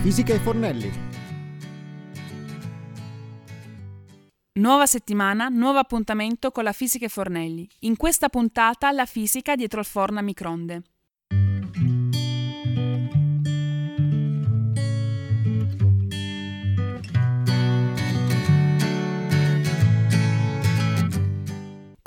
fisica e Fornelli. Nuova settimana, nuovo appuntamento con la fisica e Fornelli. In questa puntata la fisica dietro il forno a microonde.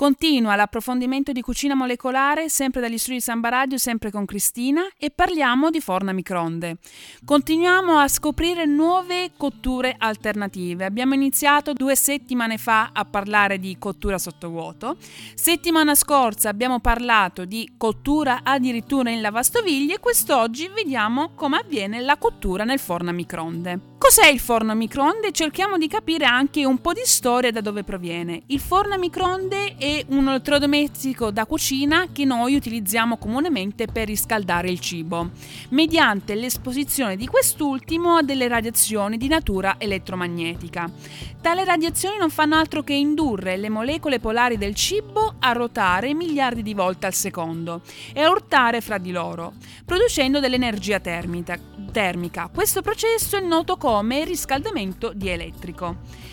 Continua l'approfondimento di cucina molecolare sempre dagli studi di Samba Radio, sempre con Cristina e parliamo di forno a microonde. Continuiamo a scoprire nuove cotture alternative. Abbiamo iniziato due settimane fa a parlare di cottura sottovuoto. Settimana scorsa abbiamo parlato di cottura addirittura in lavastoviglie e quest'oggi vediamo come avviene la cottura nel forno a microonde. Cos'è il forno a microonde? Cerchiamo di capire anche un po' di storia da dove proviene. Il forno a microonde è un elettrodomestico da cucina che noi utilizziamo comunemente per riscaldare il cibo, mediante l'esposizione di quest'ultimo a delle radiazioni di natura elettromagnetica. Tale radiazioni non fanno altro che indurre le molecole polari del cibo a ruotare miliardi di volte al secondo e a urtare fra di loro, producendo dell'energia termica. Questo processo è noto come riscaldamento dielettrico.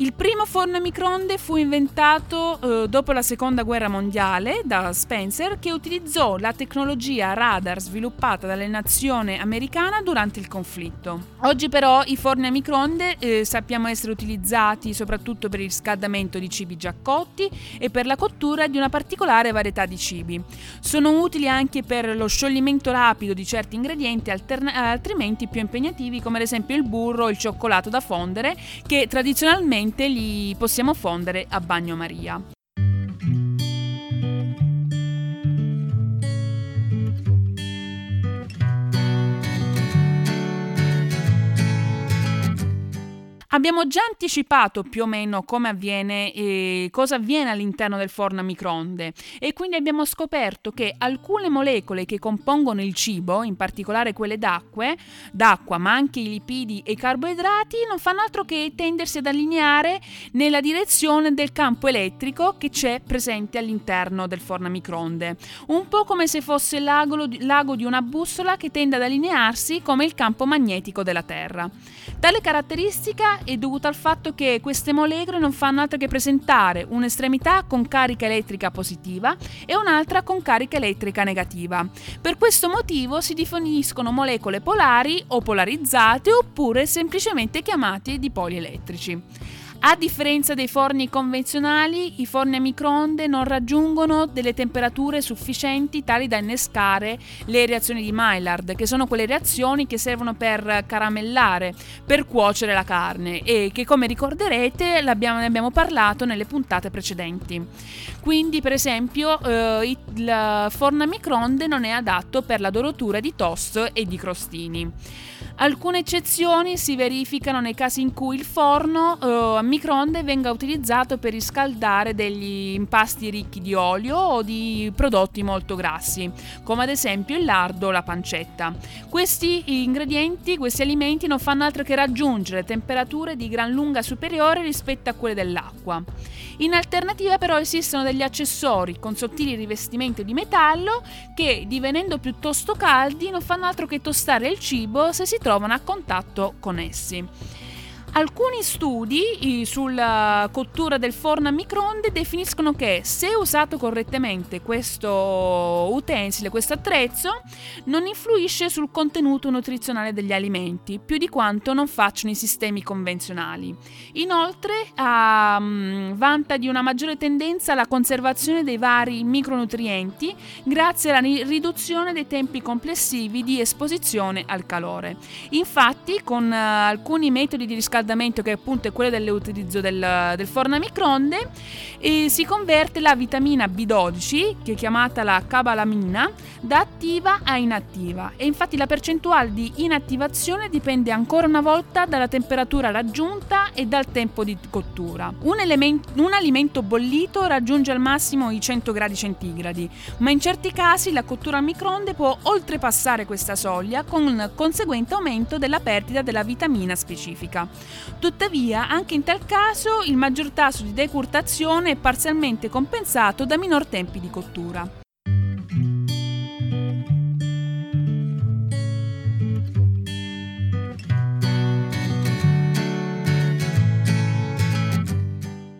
Il primo forno a microonde fu inventato eh, dopo la seconda guerra mondiale da Spencer che utilizzò la tecnologia radar sviluppata dalle nazioni americane durante il conflitto. Oggi però i forni a microonde eh, sappiamo essere utilizzati soprattutto per il riscaldamento di cibi già cotti e per la cottura di una particolare varietà di cibi. Sono utili anche per lo scioglimento rapido di certi ingredienti alterna- altrimenti più impegnativi come ad esempio il burro o il cioccolato da fondere che tradizionalmente li possiamo fondere a bagnomaria. Abbiamo già anticipato più o meno come avviene e cosa avviene all'interno del forno a microonde e quindi abbiamo scoperto che alcune molecole che compongono il cibo, in particolare quelle d'acqua, d'acqua ma anche i lipidi e i carboidrati, non fanno altro che tendersi ad allineare nella direzione del campo elettrico che c'è presente all'interno del forno a microonde. Un po' come se fosse l'ago, l'ago di una bussola che tende ad allinearsi come il campo magnetico della Terra. Tale caratteristica è dovuta al fatto che queste molecole non fanno altro che presentare un'estremità con carica elettrica positiva e un'altra con carica elettrica negativa. Per questo motivo si definiscono molecole polari o polarizzate oppure semplicemente chiamate dipoli elettrici. A differenza dei forni convenzionali, i forni a microonde non raggiungono delle temperature sufficienti tali da innescare le reazioni di Maillard, che sono quelle reazioni che servono per caramellare, per cuocere la carne e che come ricorderete ne abbiamo parlato nelle puntate precedenti. Quindi, per esempio, eh, il forno a microonde non è adatto per la dorotura di toast e di crostini. Alcune eccezioni si verificano nei casi in cui il forno eh, a microonde venga utilizzato per riscaldare degli impasti ricchi di olio o di prodotti molto grassi, come ad esempio il lardo o la pancetta. Questi ingredienti, questi alimenti non fanno altro che raggiungere temperature di gran lunga superiori rispetto a quelle dell'acqua. In alternativa però esistono degli accessori con sottili rivestimenti di metallo che, divenendo piuttosto caldi, non fanno altro che tostare il cibo se si trovano a contatto con essi. Alcuni studi sulla cottura del forno a microonde definiscono che se usato correttamente questo utensile, questo attrezzo, non influisce sul contenuto nutrizionale degli alimenti, più di quanto non facciano i sistemi convenzionali. Inoltre um, vanta di una maggiore tendenza alla conservazione dei vari micronutrienti grazie alla riduzione dei tempi complessivi di esposizione al calore. Infatti, con uh, alcuni metodi di riscaldamento riscaldamento che appunto è quello dell'utilizzo del, del forno a microonde si converte la vitamina B12 che è chiamata la cabalamina da attiva a inattiva e infatti la percentuale di inattivazione dipende ancora una volta dalla temperatura raggiunta e dal tempo di cottura. Un, element, un alimento bollito raggiunge al massimo i 100 gradi centigradi ma in certi casi la cottura a microonde può oltrepassare questa soglia con conseguente aumento della perdita della vitamina specifica. Tuttavia, anche in tal caso, il maggior tasso di decurtazione è parzialmente compensato da minor tempi di cottura.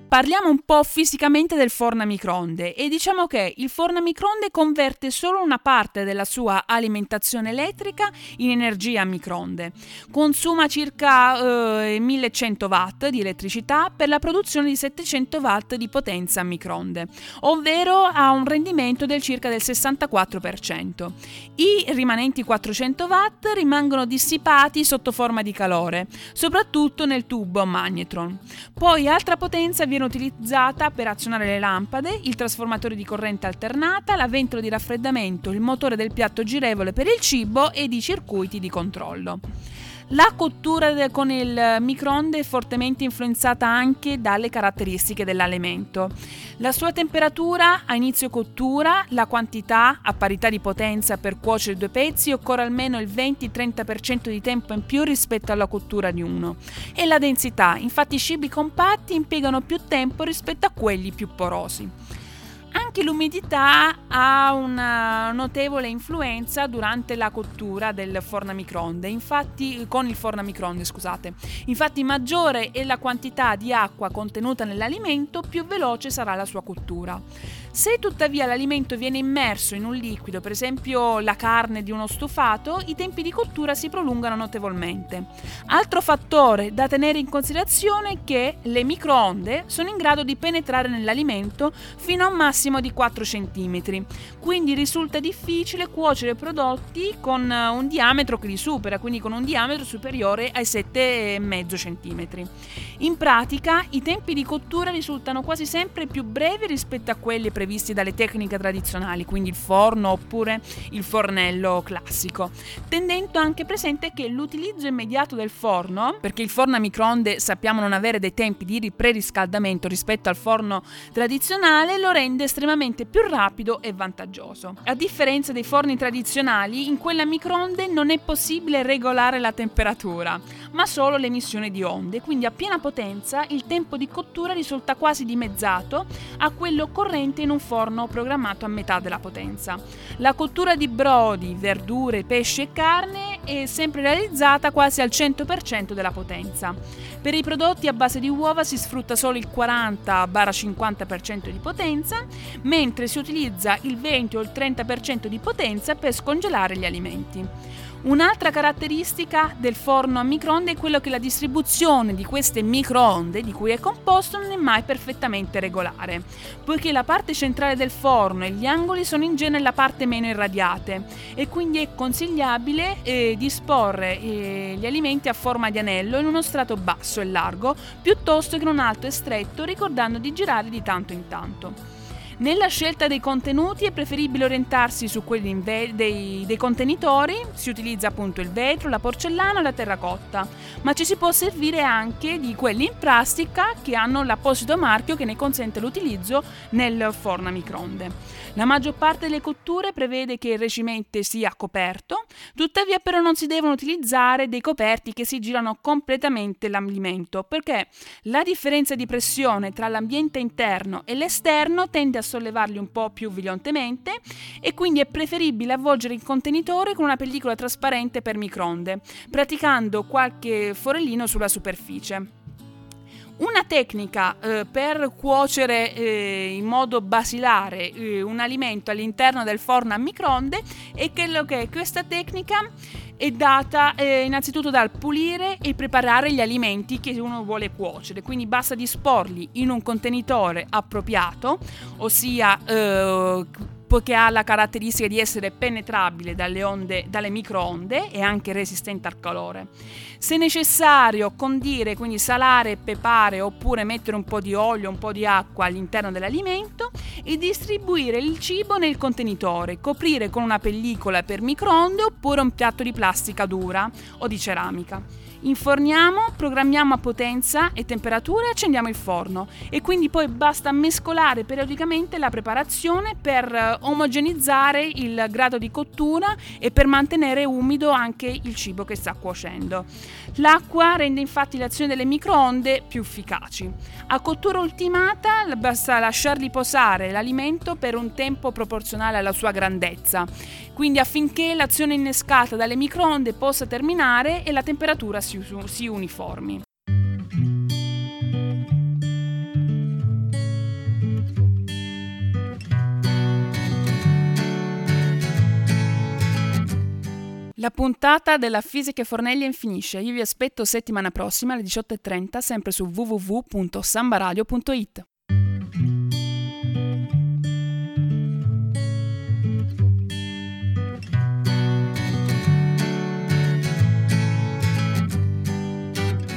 Parliamo un po' fisicamente del forno a microonde e diciamo che il forno a microonde converte solo una parte della sua alimentazione elettrica in energia a microonde. Consuma circa eh, 1100 watt di elettricità per la produzione di 700 watt di potenza a microonde, ovvero ha un rendimento del circa del 64%. I rimanenti 400 watt rimangono dissipati sotto forma di calore, soprattutto nel tubo magnetron. Poi altra potenza viene utilizzata per azionare le lampade, il trasformatore di corrente alternata, la ventola di raffreddamento, il motore del piatto girevole per il cibo ed i circuiti di controllo. La cottura con il microonde è fortemente influenzata anche dalle caratteristiche dell'alimento. La sua temperatura a inizio cottura, la quantità a parità di potenza per cuocere due pezzi occorre almeno il 20-30% di tempo in più rispetto alla cottura di uno. E la densità, infatti i cibi compatti impiegano più tempo rispetto a quelli più porosi. Anche l'umidità ha una notevole influenza durante la cottura del forno a microonde, infatti con il forno a microonde, scusate. Infatti maggiore è la quantità di acqua contenuta nell'alimento, più veloce sarà la sua cottura. Se tuttavia l'alimento viene immerso in un liquido, per esempio la carne di uno stufato, i tempi di cottura si prolungano notevolmente. Altro fattore da tenere in considerazione è che le microonde sono in grado di penetrare nell'alimento fino a un massimo di 4 cm, quindi risulta difficile cuocere prodotti con un diametro che li supera, quindi con un diametro superiore ai 7,5 cm. In pratica i tempi di cottura risultano quasi sempre più brevi rispetto a quelli previsti dalle tecniche tradizionali, quindi il forno oppure il fornello classico, tendendo anche presente che l'utilizzo immediato del forno, perché il forno a microonde sappiamo non avere dei tempi di preriscaldamento rispetto al forno tradizionale, lo rende estremamente più rapido e vantaggioso. A differenza dei forni tradizionali, in quella microonde non è possibile regolare la temperatura, ma solo l'emissione di onde, quindi a piena potenza il tempo di cottura risulta quasi dimezzato a quello occorrente in un forno programmato a metà della potenza. La cottura di brodi, verdure, pesce e carne è sempre realizzata quasi al 100% della potenza. Per i prodotti a base di uova si sfrutta solo il 40-50% di potenza, mentre si utilizza il 20 o il 30% di potenza per scongelare gli alimenti. Un'altra caratteristica del forno a microonde è quello che la distribuzione di queste microonde di cui è composto non è mai perfettamente regolare, poiché la parte centrale del forno e gli angoli sono in genere la parte meno irradiate e quindi è consigliabile eh, disporre eh, gli alimenti a forma di anello in uno strato basso e largo piuttosto che in un alto e stretto, ricordando di girare di tanto in tanto. Nella scelta dei contenuti è preferibile orientarsi su quelli ve- dei, dei, contenitori, si utilizza appunto il vetro, la porcellana o la terracotta, ma ci si può servire anche di quelli in plastica che hanno l'apposito marchio che ne consente l'utilizzo nel forno a microonde. La maggior parte delle cotture prevede che il recipiente sia coperto, tuttavia però non si devono utilizzare dei coperti che si girano completamente l'alimento, perché la differenza di pressione tra l'ambiente interno e l'esterno tende a sollevarli un po' più violentamente e quindi è preferibile avvolgere il contenitore con una pellicola trasparente per microonde, praticando qualche forellino sulla superficie. Una tecnica eh, per cuocere eh, in modo basilare eh, un alimento all'interno del forno a microonde è quello che questa tecnica è data eh, innanzitutto dal pulire e preparare gli alimenti che uno vuole cuocere, quindi basta disporli in un contenitore appropriato, ossia eh, poiché ha la caratteristica di essere penetrabile dalle, onde, dalle microonde e anche resistente al calore. Se necessario, condire, quindi salare e pepare oppure mettere un po' di olio, un po' di acqua all'interno dell'alimento e distribuire il cibo nel contenitore, coprire con una pellicola per microonde oppure un piatto di plastica dura o di ceramica. Inforniamo, programmiamo a potenza e temperatura e accendiamo il forno e quindi poi basta mescolare periodicamente la preparazione per eh, omogenizzare il grado di cottura e per mantenere umido anche il cibo che sta cuocendo. L'acqua rende infatti l'azione delle microonde più efficaci. A cottura ultimata basta lasciar riposare l'alimento per un tempo proporzionale alla sua grandezza, quindi affinché l'azione innescata dalle microonde possa terminare e la temperatura si, si, si uniformi. La puntata della Fisica e Fornelli finisce. Io vi aspetto settimana prossima alle 18.30 sempre su www.sambaradio.it.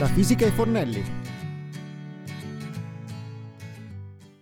La Fisica e Fornelli